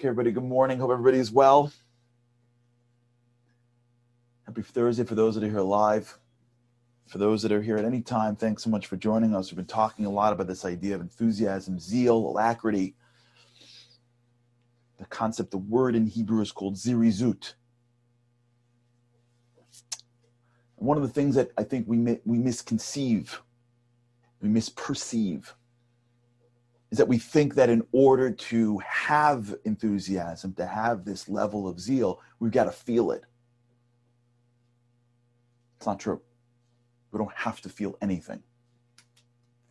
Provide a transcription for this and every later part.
Okay, everybody, good morning. Hope everybody's well. Happy Thursday for those that are here live. For those that are here at any time, thanks so much for joining us. We've been talking a lot about this idea of enthusiasm, zeal, alacrity. The concept, the word in Hebrew is called zirizut. One of the things that I think we, we misconceive, we misperceive, is that we think that in order to have enthusiasm, to have this level of zeal, we've got to feel it. It's not true. We don't have to feel anything.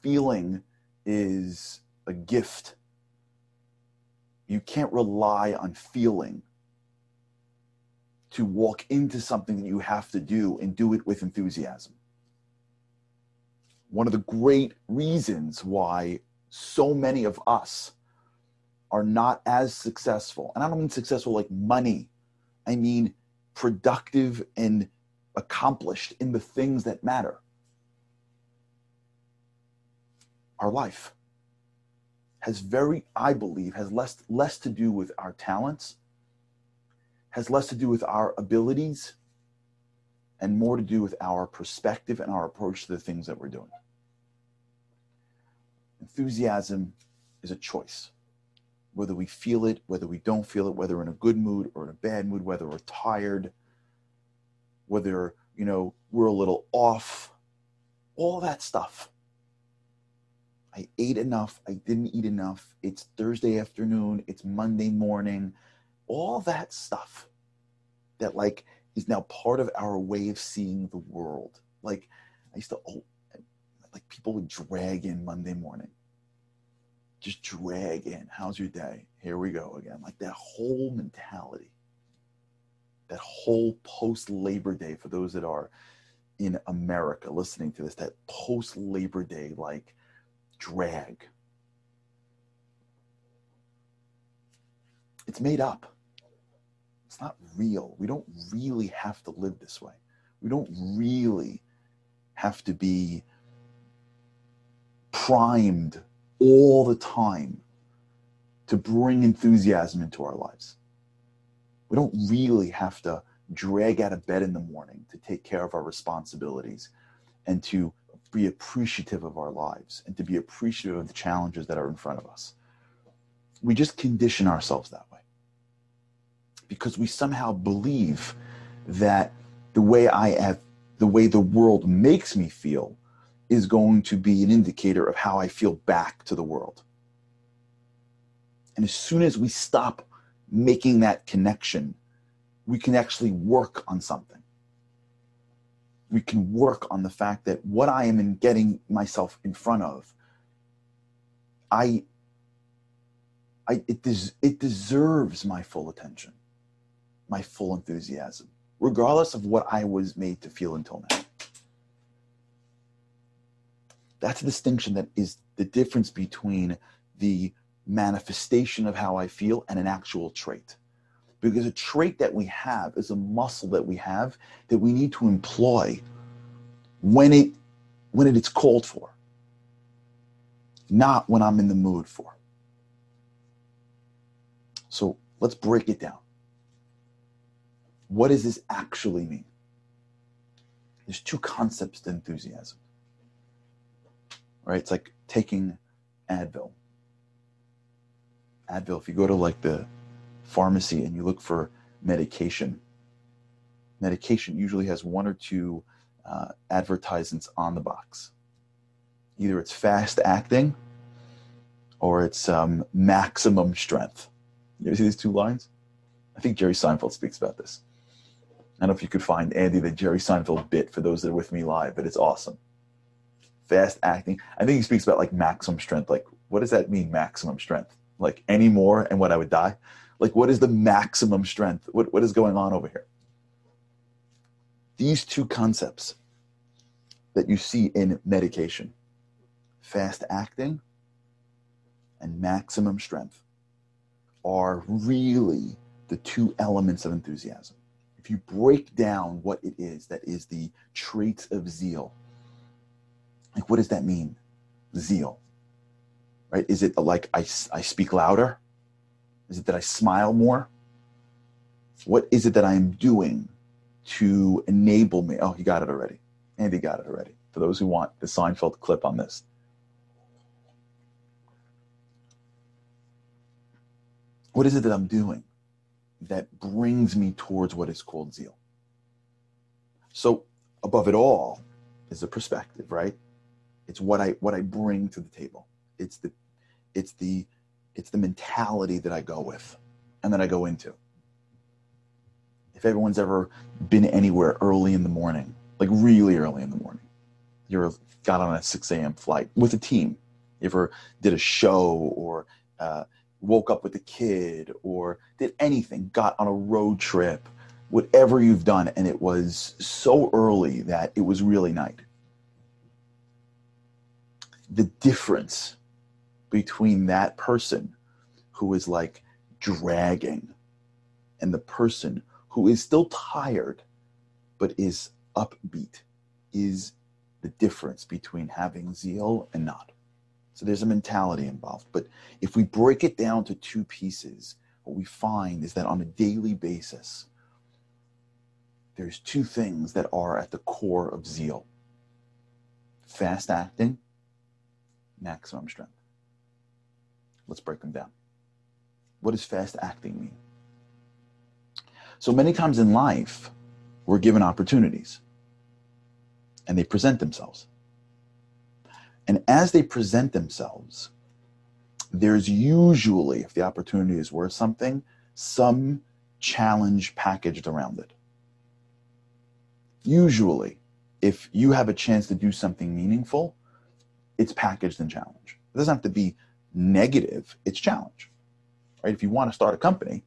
Feeling is a gift. You can't rely on feeling to walk into something that you have to do and do it with enthusiasm. One of the great reasons why so many of us are not as successful, and I don't mean successful like money, I mean productive and accomplished in the things that matter. Our life has very, I believe, has less less to do with our talents, has less to do with our abilities, and more to do with our perspective and our approach to the things that we're doing. Enthusiasm is a choice. Whether we feel it, whether we don't feel it, whether in a good mood or in a bad mood, whether we're tired, whether, you know, we're a little off, all that stuff. I ate enough, I didn't eat enough, it's Thursday afternoon, it's Monday morning, all that stuff that like is now part of our way of seeing the world. Like I used to oh, like people would drag in Monday morning. Just drag in. How's your day? Here we go again. Like that whole mentality. That whole post Labor Day for those that are in America listening to this, that post Labor Day like drag. It's made up. It's not real. We don't really have to live this way. We don't really have to be primed all the time to bring enthusiasm into our lives. We don't really have to drag out of bed in the morning to take care of our responsibilities and to be appreciative of our lives and to be appreciative of the challenges that are in front of us. We just condition ourselves that way because we somehow believe that the way I have, the way the world makes me feel is going to be an indicator of how I feel back to the world. And as soon as we stop making that connection, we can actually work on something. We can work on the fact that what I am in getting myself in front of, I, I it, des- it deserves my full attention, my full enthusiasm, regardless of what I was made to feel until now. That's a distinction that is the difference between the manifestation of how I feel and an actual trait. Because a trait that we have is a muscle that we have that we need to employ when it when it is called for, not when I'm in the mood for. So let's break it down. What does this actually mean? There's two concepts to enthusiasm right? It's like taking Advil. Advil, if you go to like the pharmacy and you look for medication, medication usually has one or two uh, advertisements on the box. Either it's fast acting or it's um, maximum strength. You see these two lines? I think Jerry Seinfeld speaks about this. I don't know if you could find Andy the Jerry Seinfeld bit for those that are with me live, but it's awesome fast acting. I think he speaks about like maximum strength. Like, what does that mean, maximum strength? Like any more and what I would die? Like, what is the maximum strength? What, what is going on over here? These two concepts that you see in medication fast acting and maximum strength are really the two elements of enthusiasm. If you break down what it is that is the traits of zeal, like, what does that mean? Zeal. Right? Is it like I, I speak louder? Is it that I smile more? What is it that I am doing to enable me? Oh, he got it already. Andy got it already. For those who want the Seinfeld clip on this. What is it that I'm doing that brings me towards what is called zeal? So, above it all is the perspective, right? It's what I what I bring to the table. It's the it's the it's the mentality that I go with and that I go into. If everyone's ever been anywhere early in the morning, like really early in the morning, you got on a 6 a.m. flight with a team, you ever did a show or uh, woke up with a kid or did anything, got on a road trip, whatever you've done, and it was so early that it was really night. The difference between that person who is like dragging and the person who is still tired but is upbeat is the difference between having zeal and not. So there's a mentality involved. But if we break it down to two pieces, what we find is that on a daily basis, there's two things that are at the core of zeal fast acting, maximum strength. Let's break them down. What does fast acting mean? So many times in life, we're given opportunities and they present themselves. And as they present themselves, there's usually, if the opportunity is worth something, some challenge packaged around it. Usually, if you have a chance to do something meaningful, it's packaged in challenge. It doesn't have to be negative, it's challenge. Right? If you want to start a company,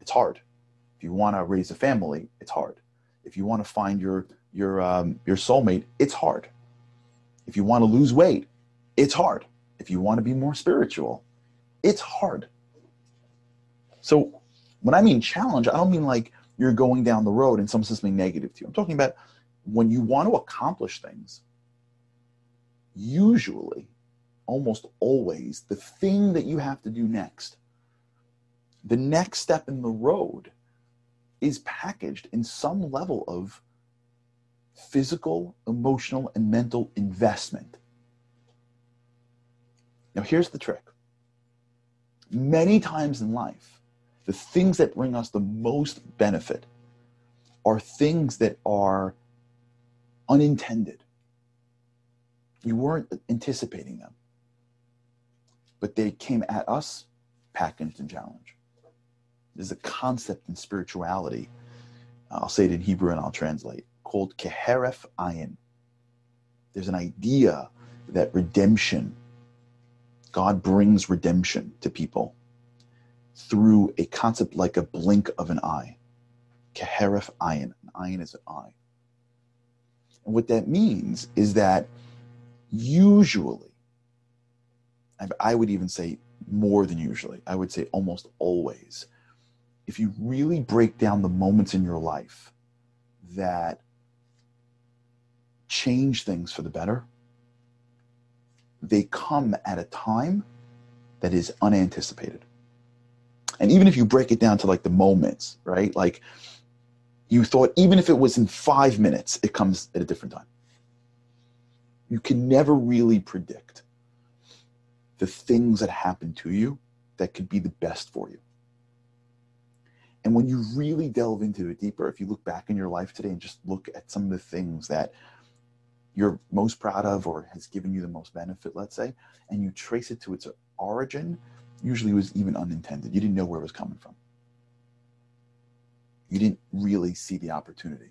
it's hard. If you want to raise a family, it's hard. If you want to find your your um, your soulmate, it's hard. If you want to lose weight, it's hard. If you want to be more spiritual, it's hard. So when I mean challenge, I don't mean like you're going down the road and someone says something negative to you. I'm talking about when you want to accomplish things, usually, almost always, the thing that you have to do next, the next step in the road is packaged in some level of physical, emotional, and mental investment. Now, here's the trick. Many times in life, the things that bring us the most benefit are things that are unintended. We weren't anticipating them, but they came at us packaged in challenge. There's a concept in spirituality. I'll say it in Hebrew and I'll translate called Keheref Ayin. There's an idea that redemption, God brings redemption to people through a concept like a blink of an eye. Keheref Ayin. An ayin is an eye. And what that means is that usually, I would even say more than usually, I would say almost always, if you really break down the moments in your life that change things for the better, they come at a time that is unanticipated. And even if you break it down to like the moments, right? Like you thought, even if it was in five minutes, it comes at a different time. You can never really predict the things that happen to you that could be the best for you. And when you really delve into it deeper, if you look back in your life today and just look at some of the things that you're most proud of or has given you the most benefit, let's say, and you trace it to its origin, usually it was even unintended. You didn't know where it was coming from. You didn't really see the opportunity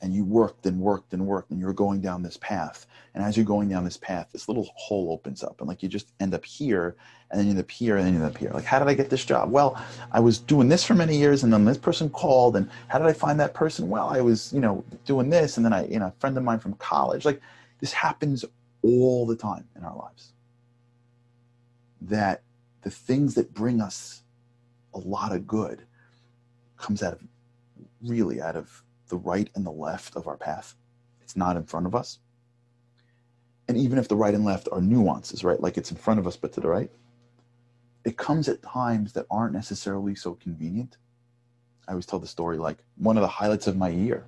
and you worked and worked and worked and you're going down this path. And as you're going down this path this little hole opens up and like you just end up here and then you end up here and then you end up here. Like how did i get this job? Well i was doing this for many years and then this person called and how did i find that person? Well i was you know doing this and then i you know a friend of mine from college. Like this happens all the time in our lives. That the things that bring us a lot of good comes out of really out of the right and the left of our path. It's not in front of us. And even if the right and left are nuances, right? Like it's in front of us, but to the right, it comes at times that aren't necessarily so convenient. I always tell the story like one of the highlights of my year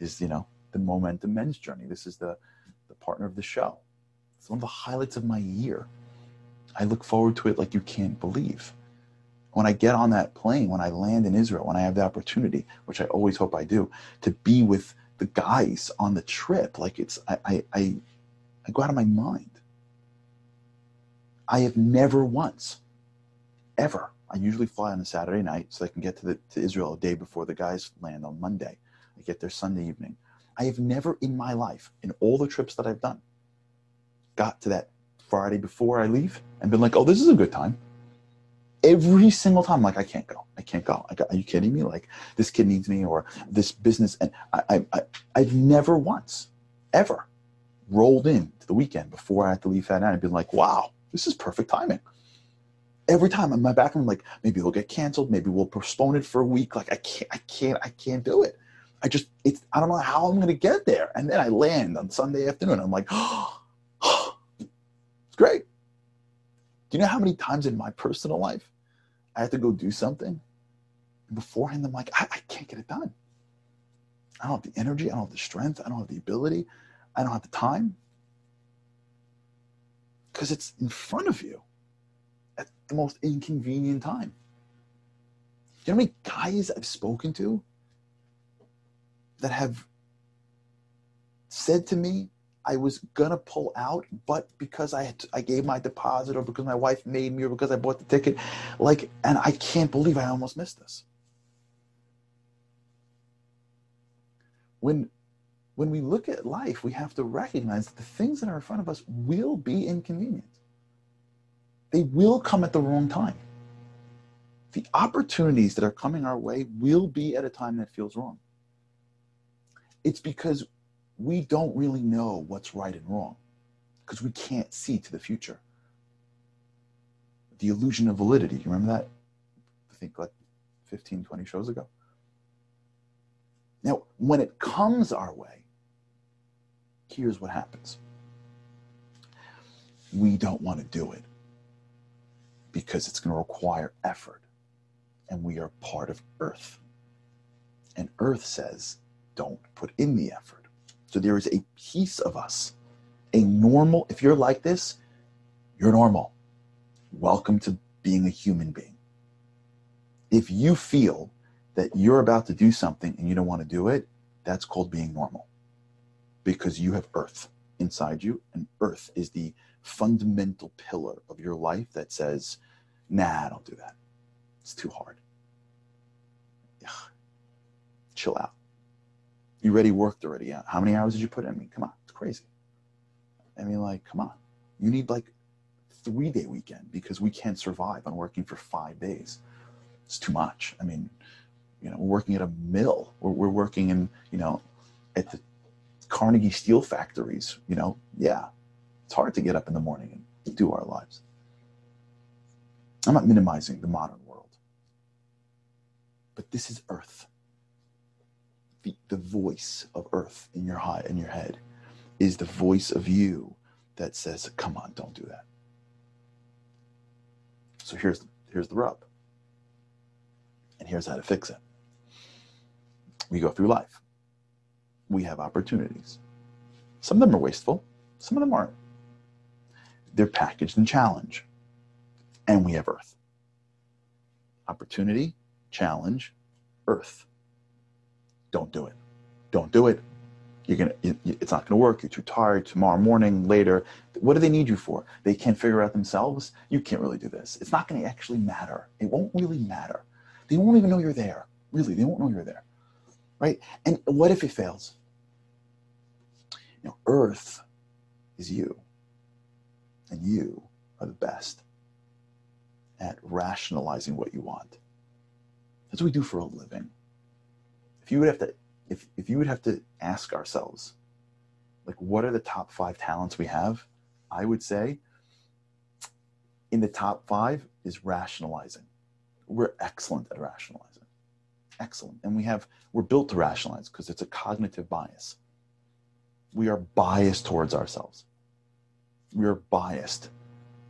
is, you know, the Momentum Men's Journey. This is the, the partner of the show. It's one of the highlights of my year. I look forward to it like you can't believe. When I get on that plane, when I land in Israel, when I have the opportunity, which I always hope I do, to be with the guys on the trip, like it's I I, I, I go out of my mind. I have never once, ever. I usually fly on a Saturday night so I can get to, the, to Israel a day before the guys land on Monday. I get there Sunday evening. I have never in my life, in all the trips that I've done, got to that Friday before I leave and been like, oh, this is a good time. Every single time, like, I can't go. I can't go. I are you kidding me? Like, this kid needs me or this business. And I, I, I, I've never once, ever rolled in to the weekend before I had to leave that night and been like, wow, this is perfect timing. Every time I'm in my back, I'm like, maybe it'll get canceled. Maybe we'll postpone it for a week. Like I can't, I can't, I can't do it. I just, it's, I don't know how I'm going to get there. And then I land on Sunday afternoon. I'm like, oh, it's great. Do you know how many times in my personal life I have to go do something? And beforehand, I'm like, I, I can't get it done. I don't have the energy. I don't have the strength. I don't have the ability. I don't have the time because it's in front of you at the most inconvenient time. Do you know how many guys I've spoken to that have said to me, I was gonna pull out, but because I had I gave my deposit, or because my wife made me, or because I bought the ticket, like, and I can't believe I almost missed this. When when we look at life, we have to recognize that the things that are in front of us will be inconvenient. They will come at the wrong time. The opportunities that are coming our way will be at a time that feels wrong. It's because we don't really know what's right and wrong because we can't see to the future. The illusion of validity, you remember that? I think like 15, 20 shows ago. Now, when it comes our way, here's what happens we don't want to do it because it's going to require effort. And we are part of Earth. And Earth says, don't put in the effort. So there is a piece of us, a normal, if you're like this, you're normal. Welcome to being a human being. If you feel that you're about to do something and you don't want to do it, that's called being normal because you have earth inside you, and earth is the fundamental pillar of your life that says, nah, don't do that. It's too hard. Ugh. Chill out. You already worked already. How many hours did you put in? I mean, come on, it's crazy. I mean, like, come on. You need like three day weekend because we can't survive on working for five days. It's too much. I mean, you know, we're working at a mill. We're, we're working in, you know, at the Carnegie steel factories, you know, yeah, it's hard to get up in the morning and do our lives. I'm not minimizing the modern world, but this is Earth. The, voice of Earth in your heart, in your head, is the voice of you that says, "Come on, don't do that." So here's here's the rub, and here's how to fix it. We go through life we have opportunities. Some of them are wasteful, some of them aren't. They're packaged in challenge. And we have earth. Opportunity, challenge, earth. Don't do it. Don't do it. You're gonna. It's not gonna work. You're too tired. Tomorrow morning, later. What do they need you for? They can't figure out themselves. You can't really do this. It's not gonna actually matter. It won't really matter. They won't even know you're there. Really, they won't know you're there right? And what if it fails? You know, Earth is you, and you are the best at rationalizing what you want. That's what we do for a living. If you would have to, if, if you would have to ask ourselves, like, what are the top five talents we have? I would say in the top five is rationalizing. We're excellent at rationalizing excellent. And we have, we're built to rationalize because it's a cognitive bias. We are biased towards ourselves. We are biased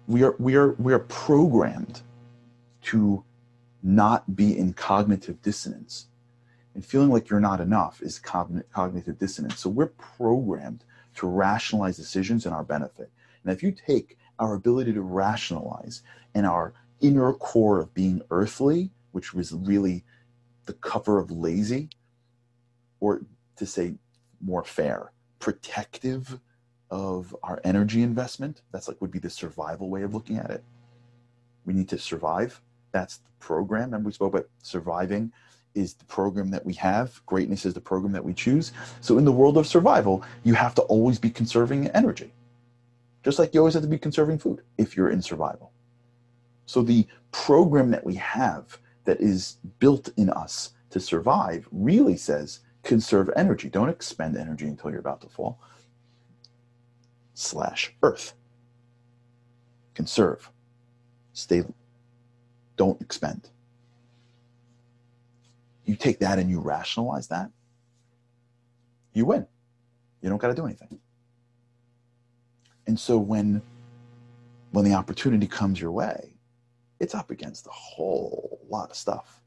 we are we are we are programmed to not be in cognitive dissonance and feeling like you're not enough is cognitive dissonance so we're programmed to rationalize decisions in our benefit and if you take our ability to rationalize and our inner core of being earthly which was really the cover of lazy or to say more fair protective of our energy investment. That's like would be the survival way of looking at it. We need to survive. That's the program. And we spoke about surviving is the program that we have. Greatness is the program that we choose. So in the world of survival, you have to always be conserving energy. Just like you always have to be conserving food if you're in survival. So the program that we have that is built in us to survive really says conserve energy. Don't expend energy until you're about to fall slash earth. Conserve. Stay. Don't expend. You take that and you rationalize that, you win. You don't got to do anything. And so when when the opportunity comes your way, it's up against a whole lot of stuff.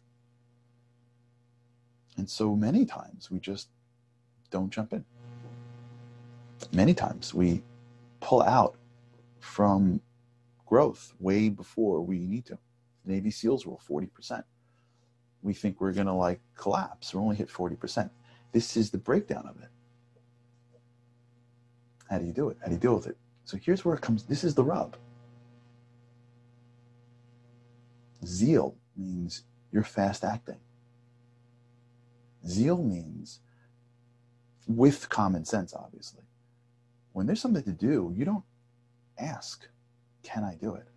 And so many times we just don't jump in. Many times we pull out from growth way before we need to. Navy SEALs rule 40%. We think we're going to like collapse. We're only hit 40%. This is the breakdown of it. How do you do it? How do you deal with it? So here's where it comes. This is the rub. Zeal means you're fast acting. Zeal means with common sense, obviously when there's something to do, you don't ask, can I do it?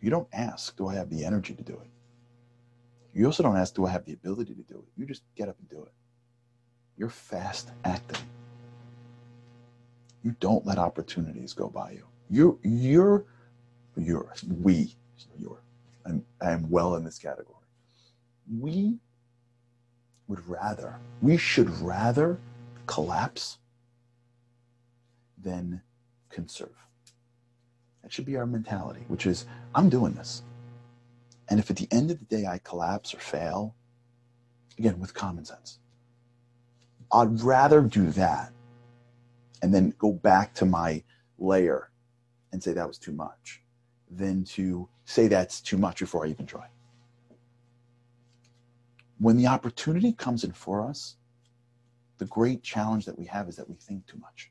You don't ask, do I have the energy to do it? You also don't ask, do I have the ability to do it? You just get up and do it. You're fast acting. You don't let opportunities go by you. You're, you're, you're, we, you're, I'm, I'm well in this category. We would rather, we should rather collapse then conserve. That should be our mentality, which is I'm doing this. And if at the end of the day I collapse or fail, again, with common sense, I'd rather do that and then go back to my layer and say that was too much than to say that's too much before I even try. When the opportunity comes in for us, the great challenge that we have is that we think too much.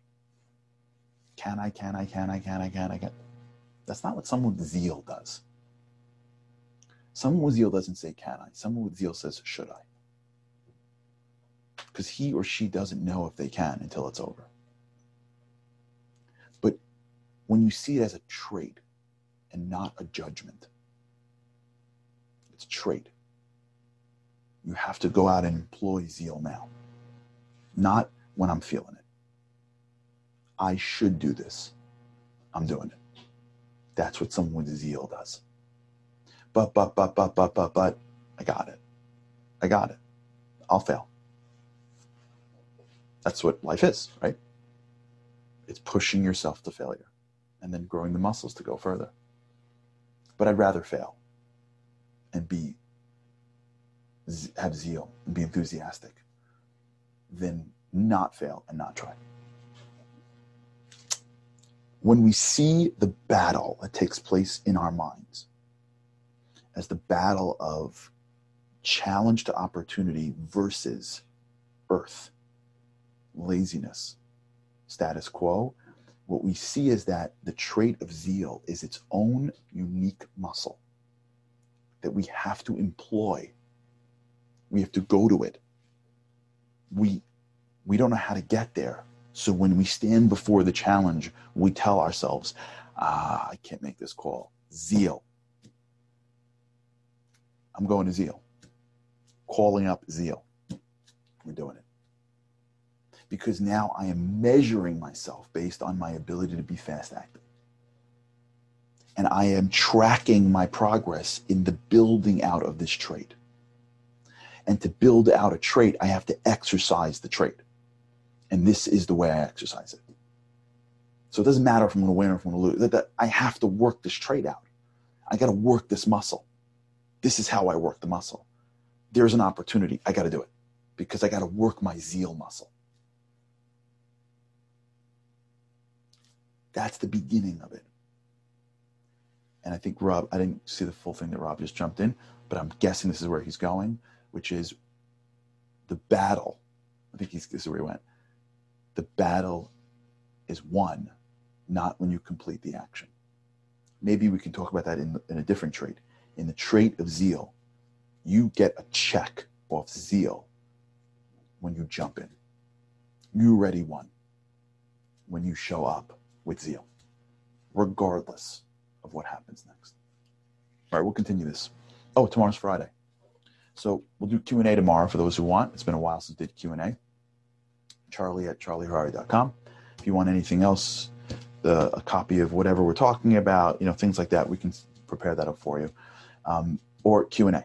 Can I, can I, can I, can I, can I, can That's not what someone with zeal does. Someone with zeal doesn't say, can I? Someone with zeal says, should I? Because he or she doesn't know if they can until it's over. But when you see it as a trait and not a judgment, it's a trait. You have to go out and employ zeal now, not when I'm feeling it. I should do this. I'm doing it. That's what someone with zeal does. But, but, but, but, but, but, but, I got it. I got it. I'll fail. That's what life is, right? It's pushing yourself to failure and then growing the muscles to go further. But I'd rather fail and be have zeal and be enthusiastic than not fail and not try when we see the battle that takes place in our minds as the battle of challenge to opportunity versus earth, laziness, status quo, what we see is that the trait of zeal is its own unique muscle that we have to employ. We have to go to it. We, we don't know how to get there. So when we stand before the challenge, we tell ourselves, ah, I can't make this call. Zeal. I'm going to zeal. Calling up zeal. We're doing it. Because now I am measuring myself based on my ability to be fast acting. And I am tracking my progress in the building out of this trait. And to build out a trait, I have to exercise the trait. And this is the way I exercise it. So it doesn't matter if I'm going to win or if I'm going to lose. I have to work this trait out. I got to work this muscle. This is how I work the muscle. There's an opportunity. I got to do it because I got to work my zeal muscle. That's the beginning of it. And I think Rob, I didn't see the full thing that Rob just jumped in, but I'm guessing this is where he's going, which is the battle. I think he's, this is where he went. The battle is won, not when you complete the action. Maybe we can talk about that in, in a different trait. In the trait of zeal, you get a check off zeal when you jump in. You already won when you show up with zeal, regardless of what happens next. All right, we'll continue this. Oh, tomorrow's Friday. So we'll do Q&A tomorrow for those who want. It's been a while since we did Q&A. Charlie at charlieharary.com. If you want anything else, the, a copy of whatever we're talking about, you know, things like that, we can prepare that up for you. Um, or Q&A.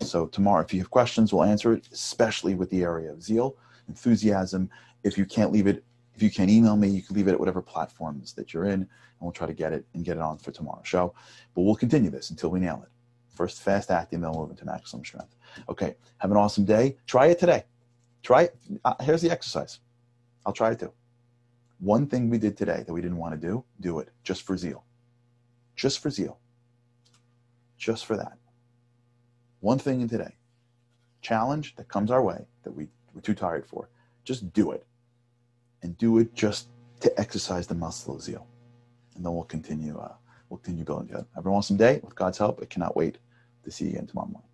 So tomorrow, if you have questions, we'll answer it, especially with the area of zeal, enthusiasm. If you can't leave it if you can't email me, you can leave it at whatever platforms that you're in, and we'll try to get it and get it on for tomorrow's show. But we'll continue this until we nail it. First fast acting, then move into maximum strength. Okay, have an awesome day. Try it today. Try it. Uh, here's the exercise. I'll try it too. One thing we did today that we didn't want to do, do it just for zeal. Just for zeal. Just for that. One thing in today. Challenge that comes our way that we, we're too tired for. Just do it and do it just to exercise the muscle of zeal. And then we'll continue, uh, we'll continue building together. Have an awesome day with God's help. I cannot wait to see you again tomorrow morning.